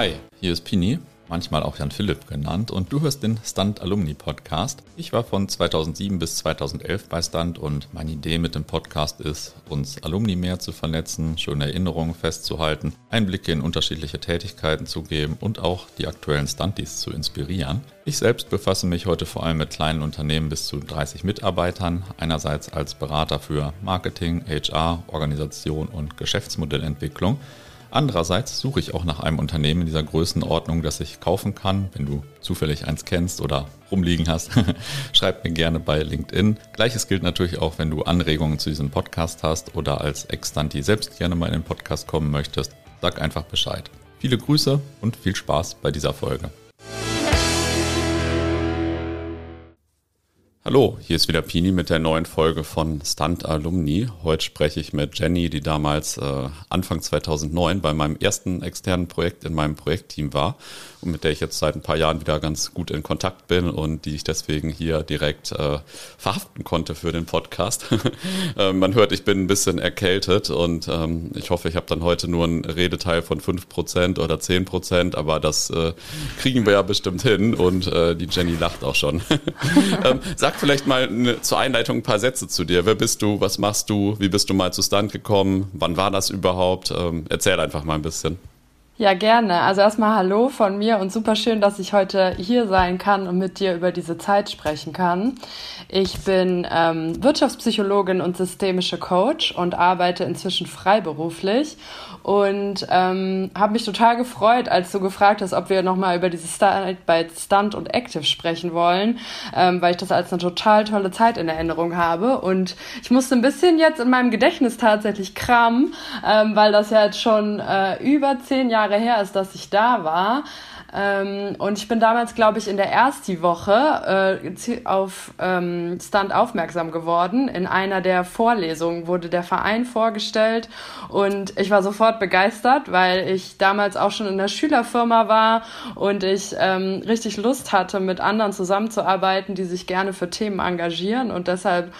Hi, hier ist Pini, manchmal auch Jan Philipp genannt, und du hörst den Stunt Alumni Podcast. Ich war von 2007 bis 2011 bei Stunt und meine Idee mit dem Podcast ist, uns Alumni mehr zu vernetzen, schöne Erinnerungen festzuhalten, Einblicke in unterschiedliche Tätigkeiten zu geben und auch die aktuellen Stunties zu inspirieren. Ich selbst befasse mich heute vor allem mit kleinen Unternehmen bis zu 30 Mitarbeitern, einerseits als Berater für Marketing, HR, Organisation und Geschäftsmodellentwicklung Andererseits suche ich auch nach einem Unternehmen in dieser Größenordnung, das ich kaufen kann. Wenn du zufällig eins kennst oder rumliegen hast, schreib mir gerne bei LinkedIn. Gleiches gilt natürlich auch, wenn du Anregungen zu diesem Podcast hast oder als Extanti selbst gerne mal in den Podcast kommen möchtest. Sag einfach Bescheid. Viele Grüße und viel Spaß bei dieser Folge. Hallo, hier ist wieder Pini mit der neuen Folge von Stunt Alumni. Heute spreche ich mit Jenny, die damals äh, Anfang 2009 bei meinem ersten externen Projekt in meinem Projektteam war und mit der ich jetzt seit ein paar Jahren wieder ganz gut in Kontakt bin und die ich deswegen hier direkt äh, verhaften konnte für den Podcast. äh, man hört, ich bin ein bisschen erkältet und ähm, ich hoffe, ich habe dann heute nur einen Redeteil von 5% oder 10%, aber das äh, kriegen wir ja bestimmt hin und äh, die Jenny lacht auch schon. ähm, sag vielleicht mal eine, zur Einleitung ein paar Sätze zu dir. Wer bist du? Was machst du? Wie bist du mal zu Stand gekommen? Wann war das überhaupt? Ähm, erzähl einfach mal ein bisschen. Ja, gerne. Also erstmal Hallo von mir und super schön, dass ich heute hier sein kann und mit dir über diese Zeit sprechen kann. Ich bin ähm, Wirtschaftspsychologin und systemische Coach und arbeite inzwischen freiberuflich und ähm, habe mich total gefreut, als du gefragt hast, ob wir nochmal über diese Zeit bei Stunt und Active sprechen wollen, ähm, weil ich das als eine total tolle Zeit in Erinnerung habe. Und ich musste ein bisschen jetzt in meinem Gedächtnis tatsächlich kramen, ähm, weil das ja jetzt schon äh, über zehn Jahre her ist, dass ich da war. Ähm, und ich bin damals, glaube ich, in der ersten Woche äh, auf ähm, Stunt aufmerksam geworden. In einer der Vorlesungen wurde der Verein vorgestellt und ich war sofort begeistert, weil ich damals auch schon in der Schülerfirma war und ich ähm, richtig Lust hatte, mit anderen zusammenzuarbeiten, die sich gerne für Themen engagieren und deshalb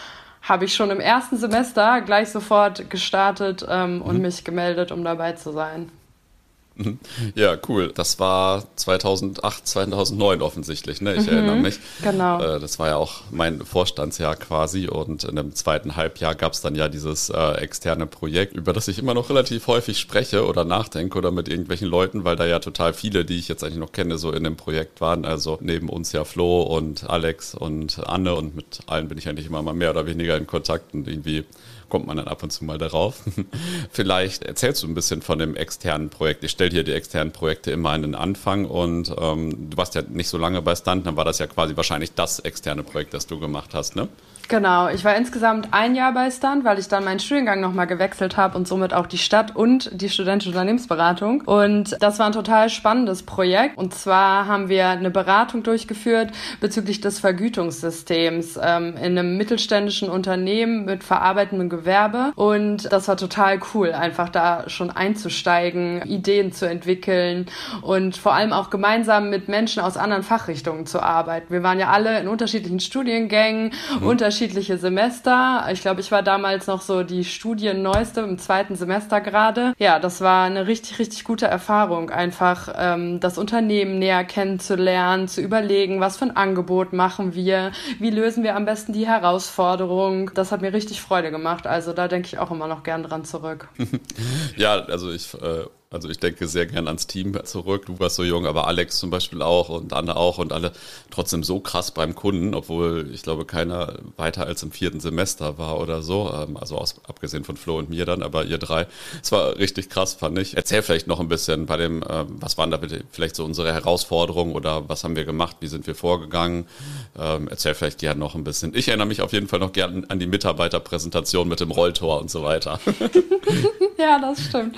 habe ich schon im ersten Semester gleich sofort gestartet ähm, und mhm. mich gemeldet, um dabei zu sein. Ja, cool. Das war 2008, 2009 offensichtlich, ne? Ich mhm, erinnere mich. Genau. Äh, das war ja auch mein Vorstandsjahr quasi und in dem zweiten Halbjahr gab es dann ja dieses äh, externe Projekt, über das ich immer noch relativ häufig spreche oder nachdenke oder mit irgendwelchen Leuten, weil da ja total viele, die ich jetzt eigentlich noch kenne, so in dem Projekt waren. Also neben uns ja Flo und Alex und Anne und mit allen bin ich eigentlich immer mal mehr oder weniger in Kontakt und irgendwie kommt man dann ab und zu mal darauf. Vielleicht erzählst du ein bisschen von dem externen Projekt. Ich stelle hier die externen Projekte immer an den Anfang und ähm, du warst ja nicht so lange bei Stunt, dann war das ja quasi wahrscheinlich das externe Projekt, das du gemacht hast, ne? Genau, ich war insgesamt ein Jahr bei Stunt, weil ich dann meinen Studiengang nochmal gewechselt habe und somit auch die Stadt und die studentische Unternehmensberatung. Und das war ein total spannendes Projekt. Und zwar haben wir eine Beratung durchgeführt bezüglich des Vergütungssystems ähm, in einem mittelständischen Unternehmen mit verarbeitendem Gewerbe. Und das war total cool, einfach da schon einzusteigen, Ideen zu entwickeln und vor allem auch gemeinsam mit Menschen aus anderen Fachrichtungen zu arbeiten. Wir waren ja alle in unterschiedlichen Studiengängen, mhm. unterschiedlichen unterschiedliche Semester. Ich glaube, ich war damals noch so die Studienneueste im zweiten Semester gerade. Ja, das war eine richtig, richtig gute Erfahrung, einfach ähm, das Unternehmen näher kennenzulernen, zu überlegen, was für ein Angebot machen wir, wie lösen wir am besten die Herausforderung. Das hat mir richtig Freude gemacht. Also da denke ich auch immer noch gern dran zurück. ja, also ich äh also ich denke sehr gern ans Team zurück. Du warst so jung, aber Alex zum Beispiel auch und Anne auch und alle trotzdem so krass beim Kunden, obwohl ich glaube keiner weiter als im vierten Semester war oder so. Ähm, also aus, abgesehen von Flo und mir dann, aber ihr drei. Es war richtig krass, fand ich. Erzähl vielleicht noch ein bisschen bei dem, ähm, was waren da bitte vielleicht so unsere Herausforderungen oder was haben wir gemacht, wie sind wir vorgegangen? Ähm, erzähl vielleicht gerne noch ein bisschen. Ich erinnere mich auf jeden Fall noch gern an die Mitarbeiterpräsentation mit dem Rolltor und so weiter. ja, das stimmt.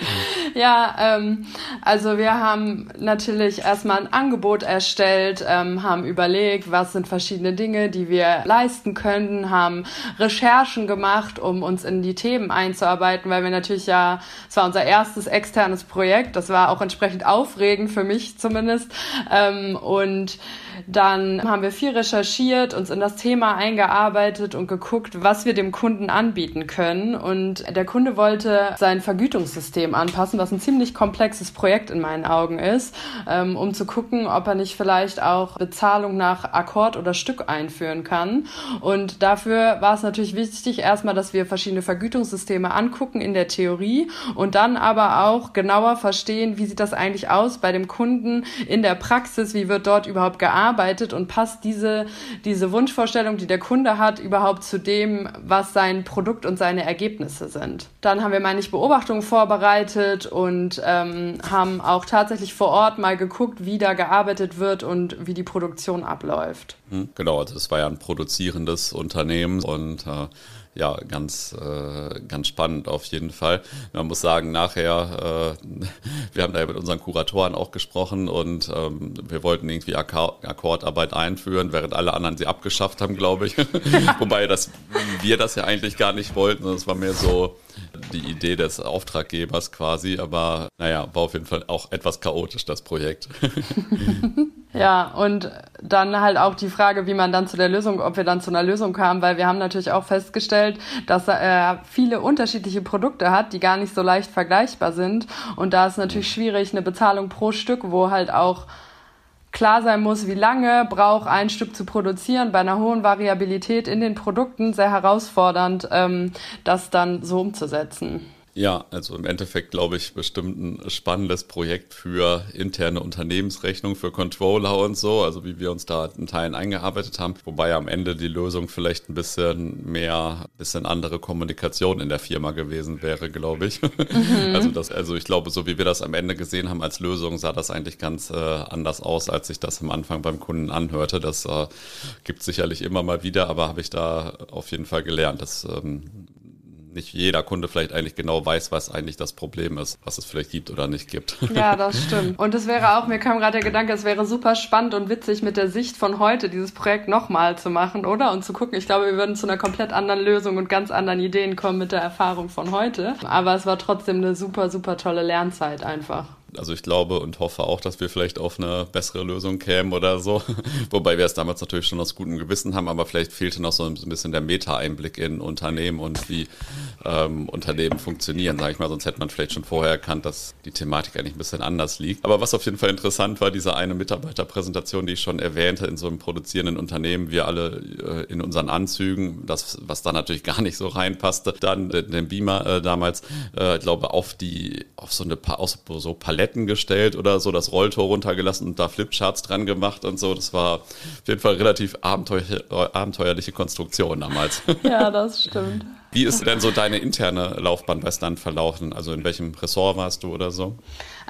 Ja, ähm, also wir haben natürlich erstmal ein Angebot erstellt, ähm, haben überlegt, was sind verschiedene Dinge, die wir leisten können, haben Recherchen gemacht, um uns in die Themen einzuarbeiten, weil wir natürlich ja, es war unser erstes externes Projekt, das war auch entsprechend aufregend für mich zumindest. Ähm, und dann haben wir viel recherchiert, uns in das Thema eingearbeitet und geguckt, was wir dem Kunden anbieten können. Und der Kunde wollte sein Vergütungssystem anpassen, was ein ziemlich komplexes Projekt in meinen Augen ist, ähm, um zu gucken, ob er nicht vielleicht auch Bezahlung nach Akkord oder Stück einführen kann. Und dafür war es natürlich wichtig, erstmal, dass wir verschiedene Vergütungssysteme angucken in der Theorie und dann aber auch genauer verstehen, wie sieht das eigentlich aus bei dem Kunden in der Praxis, wie wird dort überhaupt gearbeitet und passt diese, diese Wunschvorstellung, die der Kunde hat, überhaupt zu dem, was sein Produkt und seine Ergebnisse sind. Dann haben wir, meine ich, Beobachtungen vorbereitet und ähm, haben auch tatsächlich vor Ort mal geguckt, wie da gearbeitet wird und wie die Produktion abläuft. Hm, genau, also es war ja ein produzierendes Unternehmen und äh, ja, ganz, äh, ganz spannend auf jeden Fall. Man muss sagen, nachher, äh, wir haben da ja mit unseren Kuratoren auch gesprochen und ähm, wir wollten irgendwie Akkordarbeit einführen, während alle anderen sie abgeschafft haben, glaube ich. Wobei das, wir das ja eigentlich gar nicht wollten. Das war mehr so die Idee des Auftraggebers quasi, aber naja, war auf jeden Fall auch etwas chaotisch, das Projekt. Ja, und dann halt auch die Frage, wie man dann zu der Lösung, ob wir dann zu einer Lösung kamen, weil wir haben natürlich auch festgestellt, dass er viele unterschiedliche Produkte hat, die gar nicht so leicht vergleichbar sind. Und da ist natürlich schwierig, eine Bezahlung pro Stück, wo halt auch klar sein muss, wie lange braucht ein Stück zu produzieren, bei einer hohen Variabilität in den Produkten sehr herausfordernd, ähm, das dann so umzusetzen. Ja, also im Endeffekt glaube ich bestimmt ein spannendes Projekt für interne Unternehmensrechnung, für Controller und so, also wie wir uns da in Teilen eingearbeitet haben, wobei am Ende die Lösung vielleicht ein bisschen mehr, bisschen andere Kommunikation in der Firma gewesen wäre, glaube ich. Mhm. Also das, also ich glaube, so wie wir das am Ende gesehen haben als Lösung, sah das eigentlich ganz äh, anders aus, als sich das am Anfang beim Kunden anhörte. Das äh, gibt sicherlich immer mal wieder, aber habe ich da auf jeden Fall gelernt, dass ähm, nicht jeder Kunde vielleicht eigentlich genau weiß, was eigentlich das Problem ist, was es vielleicht gibt oder nicht gibt. Ja, das stimmt. Und es wäre auch, mir kam gerade der Gedanke, es wäre super spannend und witzig mit der Sicht von heute dieses Projekt nochmal zu machen, oder? Und zu gucken, ich glaube, wir würden zu einer komplett anderen Lösung und ganz anderen Ideen kommen mit der Erfahrung von heute. Aber es war trotzdem eine super, super tolle Lernzeit einfach. Also ich glaube und hoffe auch, dass wir vielleicht auf eine bessere Lösung kämen oder so. Wobei wir es damals natürlich schon aus gutem Gewissen haben, aber vielleicht fehlte noch so ein bisschen der Meta-Einblick in Unternehmen und wie ähm, Unternehmen funktionieren, sage ich mal. Sonst hätte man vielleicht schon vorher erkannt, dass die Thematik eigentlich ein bisschen anders liegt. Aber was auf jeden Fall interessant war, diese eine Mitarbeiterpräsentation, die ich schon erwähnte, in so einem produzierenden Unternehmen, wir alle äh, in unseren Anzügen, das, was da natürlich gar nicht so reinpasste, dann den Beamer äh, damals, äh, glaube auf die, auf so eine pa auf so Paletten Paletten gestellt oder so, das Rolltor runtergelassen und da Flipcharts dran gemacht und so. Das war auf jeden Fall relativ abenteuer abenteuerliche Konstruktion damals. Ja, das stimmt. Wie ist denn so deine interne Laufbahn bei Stunt verlaufen? Also in welchem Ressort warst du oder so?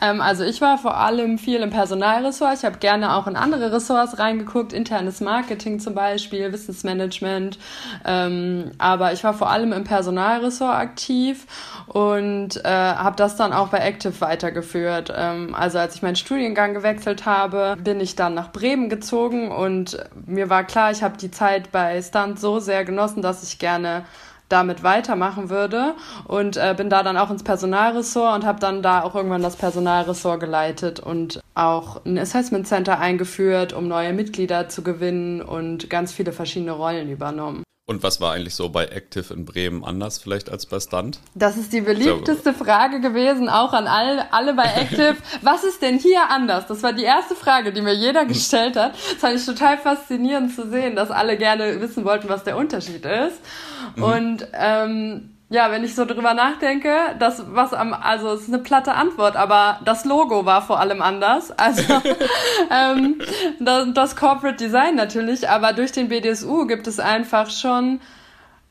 Ähm, also ich war vor allem viel im Personalressort. Ich habe gerne auch in andere Ressorts reingeguckt, internes Marketing zum Beispiel, Wissensmanagement. Ähm, aber ich war vor allem im Personalressort aktiv und äh, habe das dann auch bei Active weitergeführt. Ähm, also als ich meinen Studiengang gewechselt habe, bin ich dann nach Bremen gezogen und mir war klar, ich habe die Zeit bei Stunt so sehr genossen, dass ich gerne damit weitermachen würde und äh, bin da dann auch ins Personalressort und habe dann da auch irgendwann das Personalressort geleitet und auch ein Assessment Center eingeführt, um neue Mitglieder zu gewinnen und ganz viele verschiedene Rollen übernommen. Und was war eigentlich so bei Active in Bremen anders vielleicht als bei Stunt? Das ist die beliebteste Frage gewesen, auch an alle, alle bei Active. was ist denn hier anders? Das war die erste Frage, die mir jeder gestellt hat. Das fand ich total faszinierend zu sehen, dass alle gerne wissen wollten, was der Unterschied ist. Mhm. Und ähm, ja, wenn ich so drüber nachdenke, das was am, also es ist eine platte Antwort, aber das Logo war vor allem anders. Also ähm, das, das Corporate Design natürlich, aber durch den BDSU gibt es einfach schon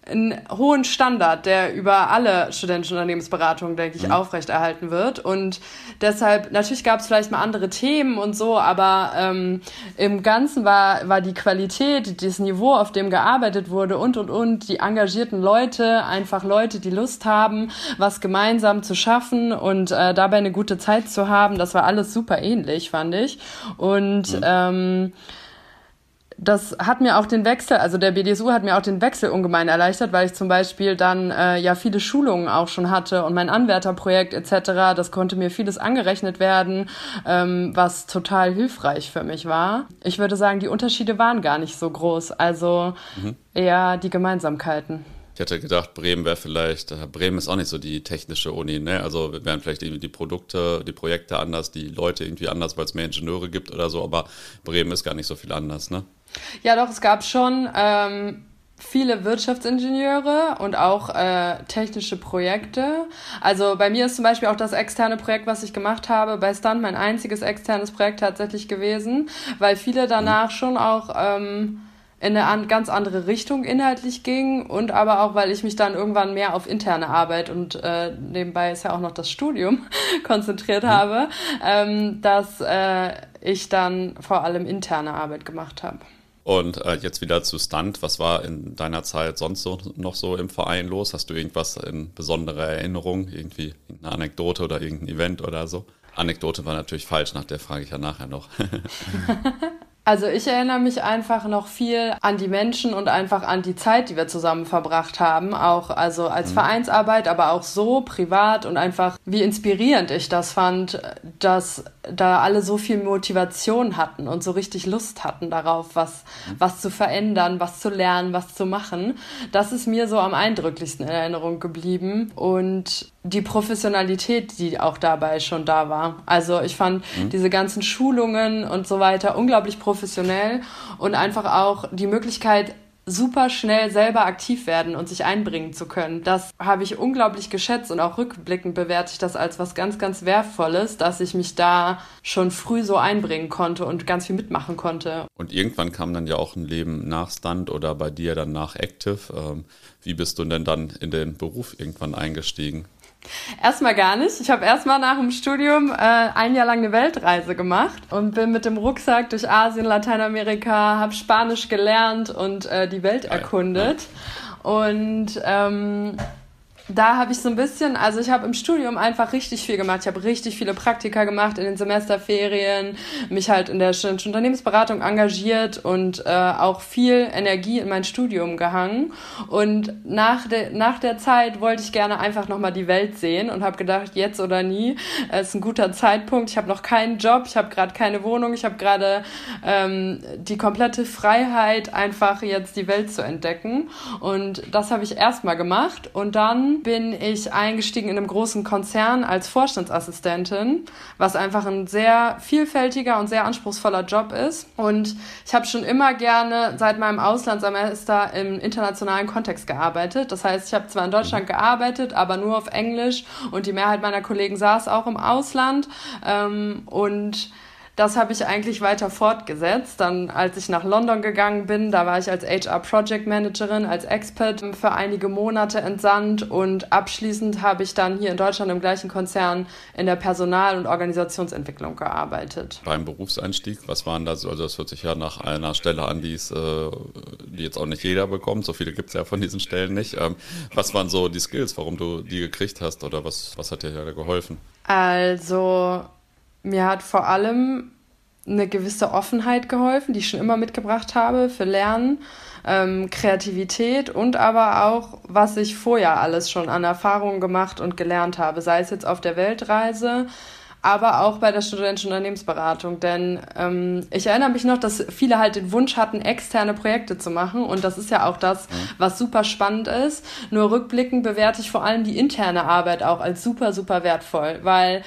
einen hohen Standard, der über alle studentischen Unternehmensberatungen, denke ich, mhm. aufrechterhalten wird. Und deshalb, natürlich gab es vielleicht mal andere Themen und so, aber ähm, im Ganzen war, war die Qualität, das Niveau, auf dem gearbeitet wurde und, und, und, die engagierten Leute, einfach Leute, die Lust haben, was gemeinsam zu schaffen und äh, dabei eine gute Zeit zu haben, das war alles super ähnlich, fand ich. Und mhm. ähm, das hat mir auch den Wechsel, also der BDSU hat mir auch den Wechsel ungemein erleichtert, weil ich zum Beispiel dann äh, ja viele Schulungen auch schon hatte und mein Anwärterprojekt etc. Das konnte mir vieles angerechnet werden, ähm, was total hilfreich für mich war. Ich würde sagen, die Unterschiede waren gar nicht so groß, also mhm. eher die Gemeinsamkeiten. Ich hätte gedacht, Bremen wäre vielleicht, äh, Bremen ist auch nicht so die technische Uni, ne? Also wären vielleicht irgendwie die Produkte, die Projekte anders, die Leute irgendwie anders, weil es mehr Ingenieure gibt oder so, aber Bremen ist gar nicht so viel anders, ne? Ja, doch, es gab schon ähm, viele Wirtschaftsingenieure und auch äh, technische Projekte. Also bei mir ist zum Beispiel auch das externe Projekt, was ich gemacht habe, bei Stunt mein einziges externes Projekt tatsächlich gewesen, weil viele danach mhm. schon auch ähm, in eine ganz andere Richtung inhaltlich ging und aber auch, weil ich mich dann irgendwann mehr auf interne Arbeit und äh, nebenbei ist ja auch noch das Studium konzentriert mhm. habe, ähm, dass äh, ich dann vor allem interne Arbeit gemacht habe. Und äh, jetzt wieder zu Stunt. Was war in deiner Zeit sonst so, noch so im Verein los? Hast du irgendwas in besonderer Erinnerung? Irgendwie eine Anekdote oder irgendein Event oder so? Anekdote war natürlich falsch, nach der frage ich ja nachher noch. Also ich erinnere mich einfach noch viel an die Menschen und einfach an die Zeit, die wir zusammen verbracht haben, auch also als mhm. Vereinsarbeit, aber auch so privat und einfach wie inspirierend ich das fand, dass da alle so viel Motivation hatten und so richtig Lust hatten darauf, was mhm. was zu verändern, was zu lernen, was zu machen. Das ist mir so am eindrücklichsten in Erinnerung geblieben und die Professionalität, die auch dabei schon da war. Also ich fand mhm. diese ganzen Schulungen und so weiter unglaublich professionell und einfach auch die Möglichkeit, super schnell selber aktiv werden und sich einbringen zu können. Das habe ich unglaublich geschätzt und auch rückblickend bewerte ich das als was ganz, ganz Wertvolles, dass ich mich da schon früh so einbringen konnte und ganz viel mitmachen konnte. Und irgendwann kam dann ja auch ein Leben nach Stunt oder bei dir dann nach Active. Ähm, wie bist du denn dann in den Beruf irgendwann eingestiegen? Erstmal gar nicht. Ich habe erstmal nach dem Studium äh, ein Jahr lang eine Weltreise gemacht und bin mit dem Rucksack durch Asien, Lateinamerika, habe Spanisch gelernt und äh, die Welt erkundet. Und ähm, da habe ich so ein bisschen, also ich habe im Studium einfach richtig viel gemacht. Ich habe richtig viele Praktika gemacht in den Semesterferien, mich halt in der Unternehmensberatung engagiert und äh, auch viel Energie in mein Studium gehangen. Und nach, de, nach der Zeit wollte ich gerne einfach nochmal die Welt sehen und habe gedacht, jetzt oder nie, es ist ein guter Zeitpunkt. Ich habe noch keinen Job, ich habe gerade keine Wohnung, ich habe gerade ähm, die komplette Freiheit, einfach jetzt die Welt zu entdecken. Und das habe ich erstmal gemacht und dann bin ich eingestiegen in einem großen Konzern als Vorstandsassistentin, was einfach ein sehr vielfältiger und sehr anspruchsvoller Job ist. Und ich habe schon immer gerne seit meinem Auslandssemester im internationalen Kontext gearbeitet. Das heißt, ich habe zwar in Deutschland gearbeitet, aber nur auf Englisch und die Mehrheit meiner Kollegen saß auch im Ausland. Ähm, und das habe ich eigentlich weiter fortgesetzt. Dann, als ich nach London gegangen bin, da war ich als HR Project Managerin, als Expert für einige Monate entsandt und abschließend habe ich dann hier in Deutschland im gleichen Konzern in der Personal- und Organisationsentwicklung gearbeitet. Beim Berufseinstieg, was waren da so? Also, das hört sich ja nach einer Stelle an, die, äh, die jetzt auch nicht jeder bekommt. So viele gibt es ja von diesen Stellen nicht. Ähm, was waren so die Skills, warum du die gekriegt hast oder was, was hat dir da geholfen? Also, mir hat vor allem eine gewisse Offenheit geholfen, die ich schon immer mitgebracht habe für Lernen, ähm, Kreativität und aber auch, was ich vorher alles schon an Erfahrungen gemacht und gelernt habe, sei es jetzt auf der Weltreise, aber auch bei der studentischen Unternehmensberatung. Denn ähm, ich erinnere mich noch, dass viele halt den Wunsch hatten, externe Projekte zu machen. Und das ist ja auch das, mhm. was super spannend ist. Nur rückblickend bewerte ich vor allem die interne Arbeit auch als super, super wertvoll, weil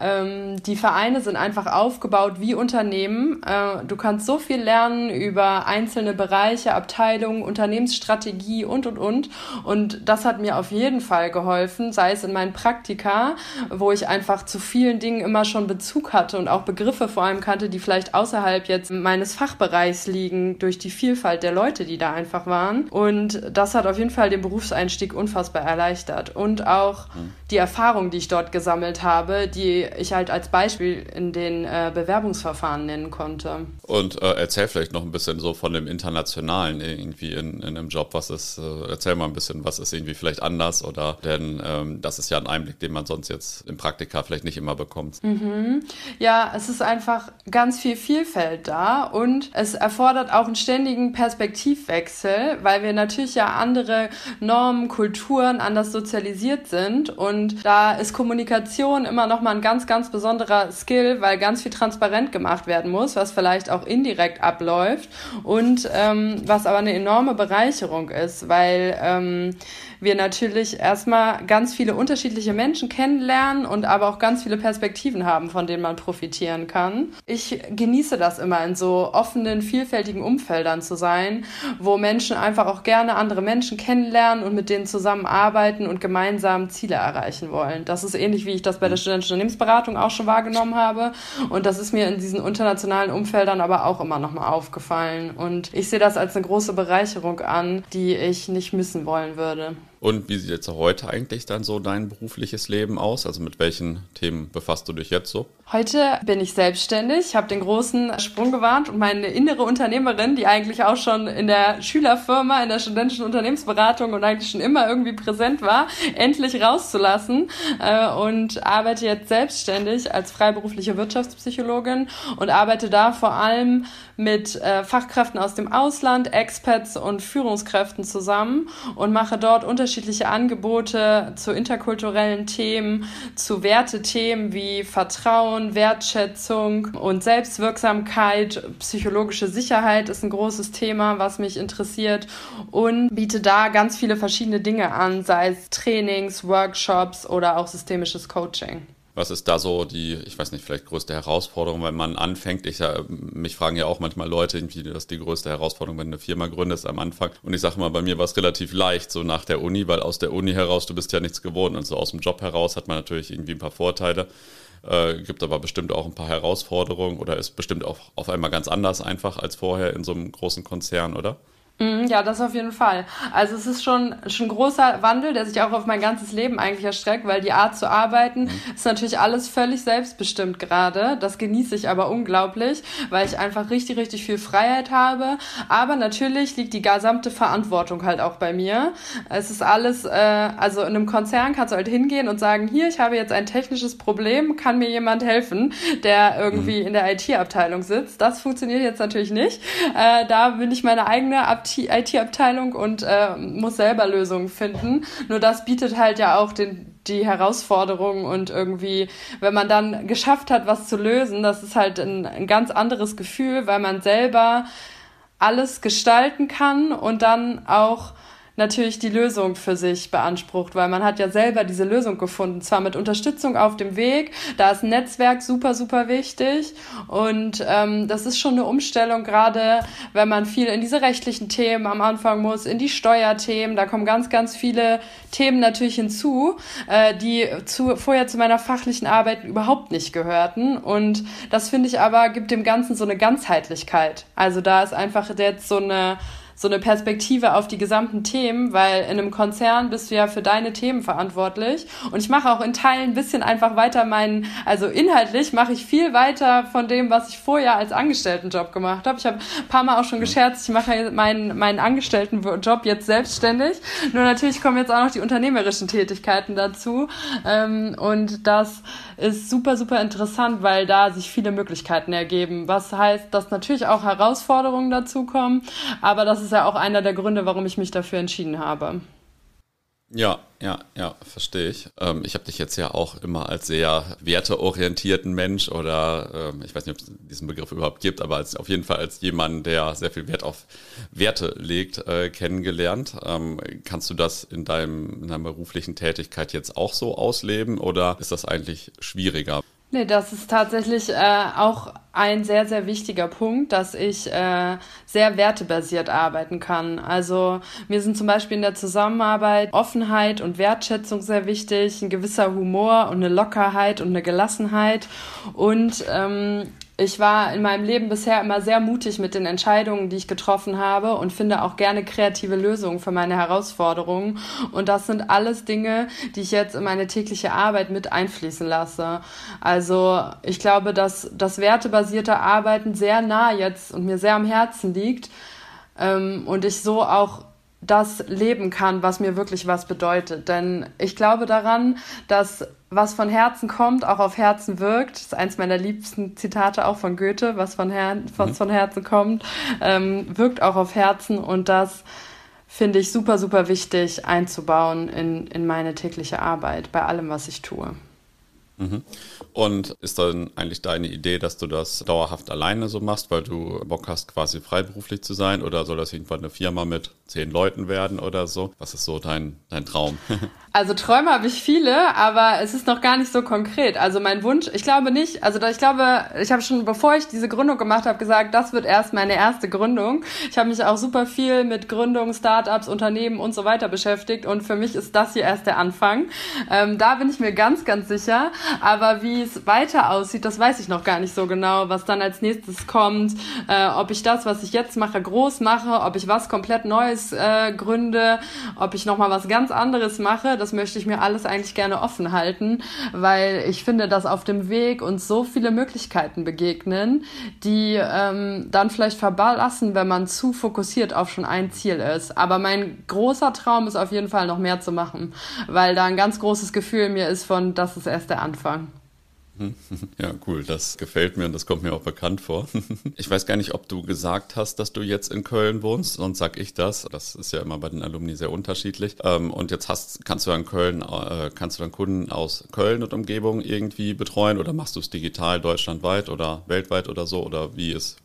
ähm, die Vereine sind einfach aufgebaut wie Unternehmen. Äh, du kannst so viel lernen über einzelne Bereiche, Abteilungen, Unternehmensstrategie und, und, und. Und das hat mir auf jeden Fall geholfen, sei es in meinen Praktika, wo ich einfach zu vielen Dingen immer schon Bezug hatte und auch Begriffe vor allem kannte, die vielleicht außerhalb jetzt meines Fachbereichs liegen, durch die Vielfalt der Leute, die da einfach waren. Und das hat auf jeden Fall den Berufseinstieg unfassbar erleichtert. Und auch mhm. die Erfahrung, die ich dort gesammelt habe, die ich halt als Beispiel in den äh, Bewerbungsverfahren nennen konnte. Und äh, erzähl vielleicht noch ein bisschen so von dem Internationalen irgendwie in, in einem Job. Was ist, äh, erzähl mal ein bisschen, was ist irgendwie vielleicht anders oder denn ähm, das ist ja ein Einblick, den man sonst jetzt im Praktika vielleicht nicht immer bekommt. Mhm. Ja, es ist einfach ganz viel Vielfalt da und es erfordert auch einen ständigen Perspektivwechsel, weil wir natürlich ja andere Normen, Kulturen anders sozialisiert sind und da ist Kommunikation immer noch mal ein ganz, ganz besonderer Skill, weil ganz viel transparent gemacht werden muss, was vielleicht auch indirekt abläuft und ähm, was aber eine enorme Bereicherung ist, weil ähm, wir natürlich erstmal ganz viele unterschiedliche Menschen kennenlernen und aber auch ganz viele Perspektiven haben, von denen man profitieren kann. Ich genieße das immer in so offenen, vielfältigen Umfeldern zu sein, wo Menschen einfach auch gerne andere Menschen kennenlernen und mit denen zusammenarbeiten und gemeinsam Ziele erreichen wollen. Das ist ähnlich, wie ich das bei der studentischen Unternehmensberatung auch schon wahrgenommen habe. Und das ist mir in diesen internationalen Umfeldern aber auch immer nochmal aufgefallen. Und ich sehe das als eine große Bereicherung an, die ich nicht missen wollen würde. Und wie sieht jetzt heute eigentlich dann so dein berufliches Leben aus? Also mit welchen Themen befasst du dich jetzt so? Heute bin ich selbstständig, habe den großen Sprung gewarnt und meine innere Unternehmerin, die eigentlich auch schon in der Schülerfirma, in der studentischen Unternehmensberatung und eigentlich schon immer irgendwie präsent war, endlich rauszulassen äh, und arbeite jetzt selbstständig als freiberufliche Wirtschaftspsychologin und arbeite da vor allem mit äh, Fachkräften aus dem Ausland, Expats und Führungskräften zusammen und mache dort unterschiedliche Angebote zu interkulturellen Themen, zu Wertethemen wie Vertrauen, Vertrauen, Wertschätzung und Selbstwirksamkeit, psychologische Sicherheit ist ein großes Thema, was mich interessiert und biete da ganz viele verschiedene Dinge an, sei es Trainings, Workshops oder auch systemisches Coaching. Was ist da so die, ich weiß nicht, vielleicht größte Herausforderung, wenn man anfängt? Ich ja, mich fragen ja auch manchmal Leute, das ist die größte Herausforderung, wenn du eine Firma gründest am Anfang. Und ich sage mal, bei mir war es relativ leicht, so nach der Uni, weil aus der Uni heraus, du bist ja nichts gewohnt. Und so aus dem Job heraus hat man natürlich irgendwie ein paar Vorteile. Äh, gibt aber bestimmt auch ein paar Herausforderungen oder ist bestimmt auch auf einmal ganz anders einfach als vorher in so einem großen Konzern, oder? Mhm, ja, das auf jeden Fall. Also es ist schon, schon ein großer Wandel, der sich auch auf mein ganzes Leben eigentlich erstreckt, weil die Art zu arbeiten mhm. ist natürlich alles völlig selbstbestimmt gerade. Das genieße ich aber unglaublich, weil ich einfach richtig, richtig viel Freiheit habe. Aber natürlich liegt die gesamte Verantwortung halt auch bei mir. Es ist alles, äh, also in einem Konzern kannst du halt hingehen und sagen, hier, ich habe jetzt ein technisches Problem, kann mir jemand helfen, der irgendwie mhm. in der IT-Abteilung sitzt. Das funktioniert jetzt natürlich nicht. Äh, da bin ich meine eigene Abteilung IT-Abteilung und äh, muss selber Lösungen finden. Nur das bietet halt ja auch den, die Herausforderung und irgendwie, wenn man dann geschafft hat, was zu lösen, das ist halt ein, ein ganz anderes Gefühl, weil man selber alles gestalten kann und dann auch natürlich die Lösung für sich beansprucht, weil man hat ja selber diese Lösung gefunden, zwar mit Unterstützung auf dem Weg, da ist Netzwerk super, super wichtig und ähm, das ist schon eine Umstellung, gerade wenn man viel in diese rechtlichen Themen am Anfang muss, in die Steuerthemen, da kommen ganz, ganz viele Themen natürlich hinzu, äh, die zu, vorher zu meiner fachlichen Arbeit überhaupt nicht gehörten und das finde ich aber gibt dem Ganzen so eine Ganzheitlichkeit. Also da ist einfach jetzt so eine so eine Perspektive auf die gesamten Themen, weil in einem Konzern bist du ja für deine Themen verantwortlich. Und ich mache auch in Teilen ein bisschen einfach weiter meinen, also inhaltlich mache ich viel weiter von dem, was ich vorher als Angestelltenjob gemacht habe. Ich habe ein paar Mal auch schon gescherzt, ich mache meinen, meinen Angestelltenjob jetzt selbstständig. Nur natürlich kommen jetzt auch noch die unternehmerischen Tätigkeiten dazu. Ähm, und das ist super, super interessant, weil da sich viele Möglichkeiten ergeben. Was heißt, dass natürlich auch Herausforderungen dazukommen, aber das ist ja auch einer der Gründe, warum ich mich dafür entschieden habe. Ja, ja, ja, verstehe ich. Ähm, ich habe dich jetzt ja auch immer als sehr werteorientierten Mensch oder ähm, ich weiß nicht, ob es diesen Begriff überhaupt gibt, aber als, auf jeden Fall als jemand, der sehr viel Wert auf Werte legt, äh, kennengelernt. Ähm, kannst du das in, deinem, in deiner beruflichen Tätigkeit jetzt auch so ausleben oder ist das eigentlich schwieriger? Nee, das ist tatsächlich äh, auch ein sehr, sehr wichtiger Punkt, dass ich äh, sehr wertebasiert arbeiten kann. Also mir sind zum Beispiel in der Zusammenarbeit Offenheit und Wertschätzung sehr wichtig, ein gewisser Humor und eine Lockerheit und eine Gelassenheit und ähm, ich war in meinem Leben bisher immer sehr mutig mit den Entscheidungen, die ich getroffen habe und finde auch gerne kreative Lösungen für meine Herausforderungen. Und das sind alles Dinge, die ich jetzt in meine tägliche Arbeit mit einfließen lasse. Also ich glaube, dass das wertebasierte Arbeiten sehr nah jetzt und mir sehr am Herzen liegt ähm, und ich so auch das leben kann, was mir wirklich was bedeutet. Denn ich glaube daran, dass was von Herzen kommt, auch auf Herzen wirkt. Das ist eins meiner liebsten Zitate auch von Goethe, was von, Her was mhm. von Herzen kommt, ähm, wirkt auch auf Herzen und das finde ich super, super wichtig einzubauen in, in meine tägliche Arbeit, bei allem, was ich tue. Mhm. Und ist dann eigentlich deine Idee, dass du das dauerhaft alleine so machst, weil du Bock hast, quasi freiberuflich zu sein? Oder soll das irgendwann eine Firma mit zehn Leuten werden oder so? Was ist so dein, dein Traum? Also Träume habe ich viele, aber es ist noch gar nicht so konkret. Also mein Wunsch, ich glaube nicht, also ich glaube, ich habe schon, bevor ich diese Gründung gemacht habe, gesagt, das wird erst meine erste Gründung. Ich habe mich auch super viel mit Gründungen, Startups, Unternehmen und so weiter beschäftigt und für mich ist das hier erst der Anfang. Ähm, da bin ich mir ganz, ganz sicher. Aber wie es weiter aussieht, das weiß ich noch gar nicht so genau, was dann als nächstes kommt, äh, ob ich das, was ich jetzt mache, groß mache, ob ich was komplett Neues äh, gründe, ob ich nochmal was ganz anderes mache. Das möchte ich mir alles eigentlich gerne offen halten, weil ich finde, dass auf dem Weg uns so viele Möglichkeiten begegnen, die ähm, dann vielleicht verblassen, wenn man zu fokussiert auf schon ein Ziel ist. Aber mein großer Traum ist auf jeden Fall noch mehr zu machen, weil da ein ganz großes Gefühl mir ist von, das ist erst der Anfang. Ja, cool. Das gefällt mir und das kommt mir auch bekannt vor. Ich weiß gar nicht, ob du gesagt hast, dass du jetzt in Köln wohnst, sonst sag ich das. Das ist ja immer bei den Alumni sehr unterschiedlich. Ähm, und jetzt hast, kannst du in Köln, äh, kannst du dann Kunden aus Köln und Umgebung irgendwie betreuen oder machst du es digital deutschlandweit oder weltweit oder so? Oder wie ist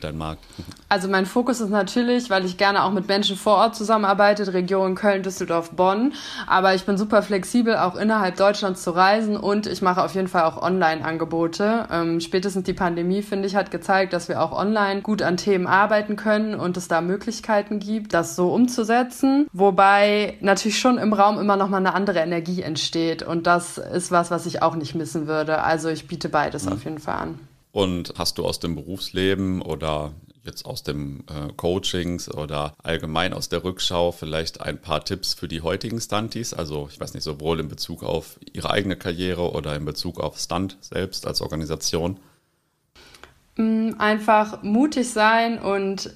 dein Markt? Also mein Fokus ist natürlich, weil ich gerne auch mit Menschen vor Ort zusammenarbeite, Region Köln, Düsseldorf, Bonn. Aber ich bin super flexibel, auch innerhalb Deutschlands zu reisen und ich mache auf jeden Fall auch Online-Angebote. Ähm, spätestens die Pandemie, finde ich, hat gezeigt, dass wir auch online gut an Themen arbeiten können und es da Möglichkeiten gibt, das so umzusetzen. Wobei natürlich schon im Raum immer noch mal eine andere Energie entsteht und das ist was, was ich auch nicht missen würde. Also ich biete beides mhm. auf jeden Fall an. Und hast du aus dem Berufsleben oder jetzt aus dem äh, Coachings oder allgemein aus der Rückschau vielleicht ein paar Tipps für die heutigen Stunties? Also ich weiß nicht, sowohl in Bezug auf ihre eigene Karriere oder in Bezug auf Stunt selbst als Organisation? Mm, einfach mutig sein und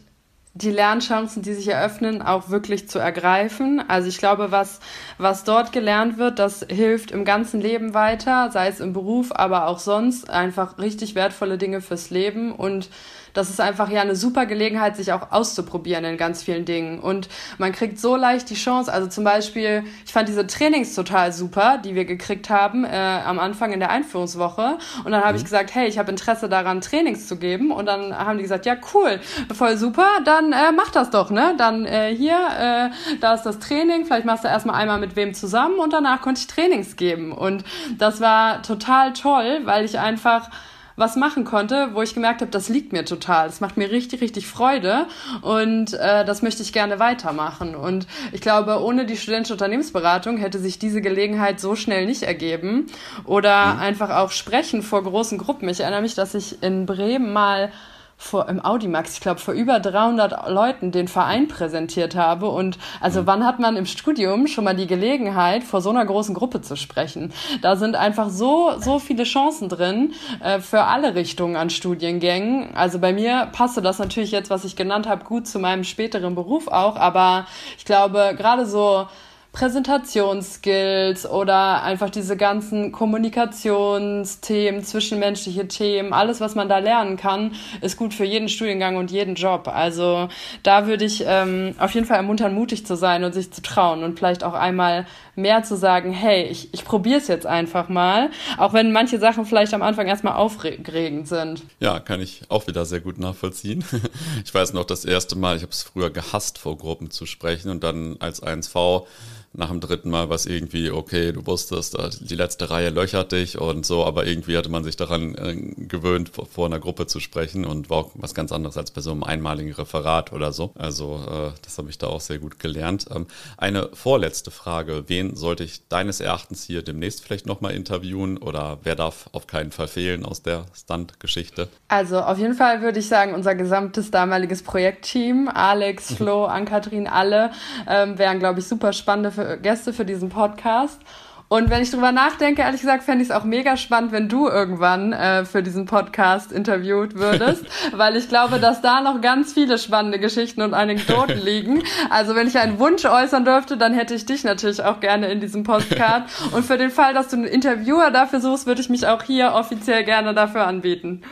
die Lernchancen, die sich eröffnen, auch wirklich zu ergreifen. Also ich glaube, was, was dort gelernt wird, das hilft im ganzen Leben weiter, sei es im Beruf, aber auch sonst einfach richtig wertvolle Dinge fürs Leben und das ist einfach ja eine super Gelegenheit, sich auch auszuprobieren in ganz vielen Dingen. Und man kriegt so leicht die Chance. Also zum Beispiel, ich fand diese Trainings total super, die wir gekriegt haben äh, am Anfang in der Einführungswoche. Und dann habe mhm. ich gesagt, hey, ich habe Interesse daran, Trainings zu geben. Und dann haben die gesagt, ja, cool, voll super, dann äh, mach das doch, ne? Dann äh, hier, äh, da ist das Training, vielleicht machst du erstmal einmal mit wem zusammen und danach konnte ich Trainings geben. Und das war total toll, weil ich einfach was machen konnte, wo ich gemerkt habe, das liegt mir total. Das macht mir richtig, richtig Freude und äh, das möchte ich gerne weitermachen. Und ich glaube, ohne die studentische Unternehmensberatung hätte sich diese Gelegenheit so schnell nicht ergeben. Oder mhm. einfach auch sprechen vor großen Gruppen. Ich erinnere mich, dass ich in Bremen mal vor, im Audimax, ich glaube, vor über 300 Leuten den Verein präsentiert habe. Und also mhm. wann hat man im Studium schon mal die Gelegenheit, vor so einer großen Gruppe zu sprechen? Da sind einfach so, so viele Chancen drin äh, für alle Richtungen an Studiengängen. Also bei mir passte das natürlich jetzt, was ich genannt habe, gut zu meinem späteren Beruf auch. Aber ich glaube, gerade so Präsentationsskills oder einfach diese ganzen Kommunikationsthemen, zwischenmenschliche Themen, alles, was man da lernen kann, ist gut für jeden Studiengang und jeden Job. Also da würde ich ähm, auf jeden Fall ermuntern, mutig zu sein und sich zu trauen und vielleicht auch einmal mehr zu sagen, hey, ich, ich probiere es jetzt einfach mal, auch wenn manche Sachen vielleicht am Anfang erstmal aufregend sind. Ja, kann ich auch wieder sehr gut nachvollziehen. Ich weiß noch das erste Mal, ich habe es früher gehasst, vor Gruppen zu sprechen und dann als 1V nach dem dritten Mal was irgendwie, okay, du wusstest, äh, die letzte Reihe löchert dich und so, aber irgendwie hatte man sich daran äh, gewöhnt, vor einer Gruppe zu sprechen und war auch was ganz anderes als bei so einem einmaligen Referat oder so. Also äh, das habe ich da auch sehr gut gelernt. Ähm, eine vorletzte Frage, wen sollte ich deines Erachtens hier demnächst vielleicht nochmal interviewen oder wer darf auf keinen Fall fehlen aus der Stunt-Geschichte? Also auf jeden Fall würde ich sagen, unser gesamtes damaliges Projektteam, Alex, mhm. Flo, Ann-Kathrin, alle, ähm, wären, glaube ich, super spannende Gäste für diesen Podcast. Und wenn ich drüber nachdenke, ehrlich gesagt, fände ich es auch mega spannend, wenn du irgendwann äh, für diesen Podcast interviewt würdest, weil ich glaube, dass da noch ganz viele spannende Geschichten und Anekdoten liegen. Also wenn ich einen Wunsch äußern dürfte, dann hätte ich dich natürlich auch gerne in diesem Podcast. Und für den Fall, dass du einen Interviewer dafür suchst, würde ich mich auch hier offiziell gerne dafür anbieten.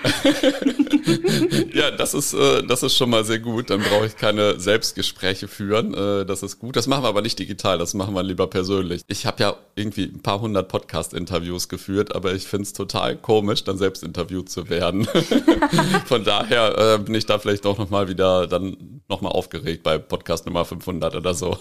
ja, das ist, äh, das ist schon mal sehr gut. Dann brauche ich keine Selbstgespräche führen. Äh, das ist gut. Das machen wir aber nicht digital, das machen wir lieber persönlich. Ich habe ja irgendwie ein paar hundert Podcast-Interviews geführt, aber ich finde es total komisch, dann selbst interviewt zu werden. Von daher äh, bin ich da vielleicht auch nochmal wieder dann nochmal aufgeregt bei Podcast Nummer 500 oder so.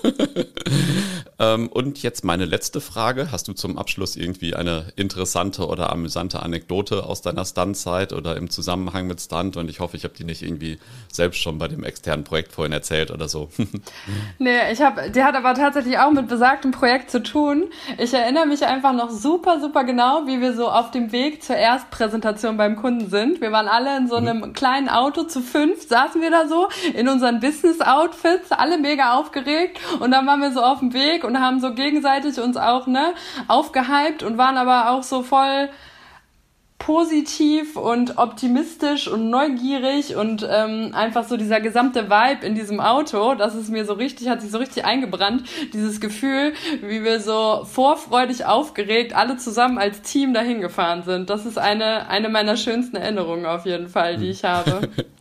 ähm, und jetzt meine letzte Frage. Hast du zum Abschluss irgendwie eine interessante oder amüsante Anekdote aus deiner Stunt-Zeit oder im Zusammenhang mit Stunt? Und ich hoffe, ich habe die nicht irgendwie selbst schon bei dem externen Projekt vorhin erzählt oder so. nee, ich habe, die hat aber tatsächlich auch mit besagtem Projekt zu tun. Ich erinnere mich einfach noch super, super genau, wie wir so auf dem Weg zur Erstpräsentation beim Kunden sind. Wir waren alle in so mhm. einem kleinen Auto zu fünf, saßen wir da so in unseren Business-Outfits, alle mega aufgeregt und dann waren wir so auf dem Weg und haben so gegenseitig uns auch ne aufgehypt und waren aber auch so voll positiv und optimistisch und neugierig und ähm, einfach so dieser gesamte Vibe in diesem Auto, das ist mir so richtig, hat sich so richtig eingebrannt, dieses Gefühl, wie wir so vorfreudig aufgeregt alle zusammen als Team dahin gefahren sind. Das ist eine, eine meiner schönsten Erinnerungen auf jeden Fall, die ich habe.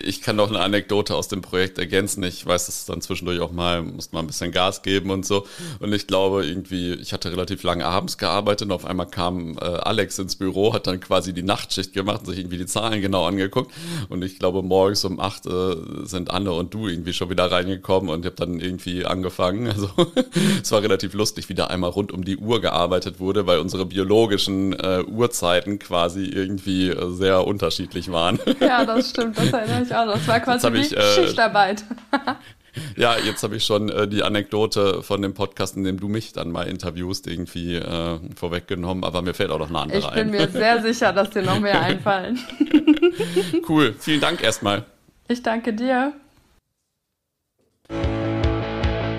ich kann noch eine Anekdote aus dem Projekt ergänzen. Ich weiß, dass es dann zwischendurch auch mal, musste mal ein bisschen Gas geben und so. Und ich glaube irgendwie, ich hatte relativ lange abends gearbeitet und auf einmal kam äh, Alex ins Büro, hat dann quasi die Nachtschicht gemacht und sich irgendwie die Zahlen genau angeguckt. Und ich glaube, morgens um acht äh, sind Anne und du irgendwie schon wieder reingekommen und ich habe dann irgendwie angefangen. Also es war relativ lustig, wie da einmal rund um die Uhr gearbeitet wurde, weil unsere biologischen äh, Uhrzeiten quasi irgendwie äh, sehr unterschiedlich waren. Ja, das stimmt, das erinnere ich auch. Das war quasi wie ich, äh, Schichtarbeit. ja, jetzt habe ich schon äh, die Anekdote von dem Podcast, in dem du mich dann mal interviewst, irgendwie äh, vorweggenommen, aber mir fällt auch noch eine andere ein. Ich bin ein. mir sehr sicher, dass dir noch mehr einfallen. cool, vielen Dank erstmal. Ich danke dir.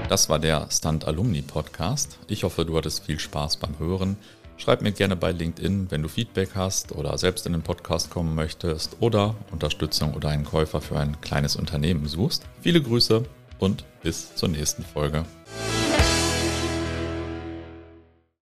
Das war der Stunt Alumni Podcast. Ich hoffe, du hattest viel Spaß beim Hören. Schreib mir gerne bei LinkedIn, wenn du Feedback hast oder selbst in den Podcast kommen möchtest oder Unterstützung oder einen Käufer für ein kleines Unternehmen suchst. Viele Grüße und bis zur nächsten Folge.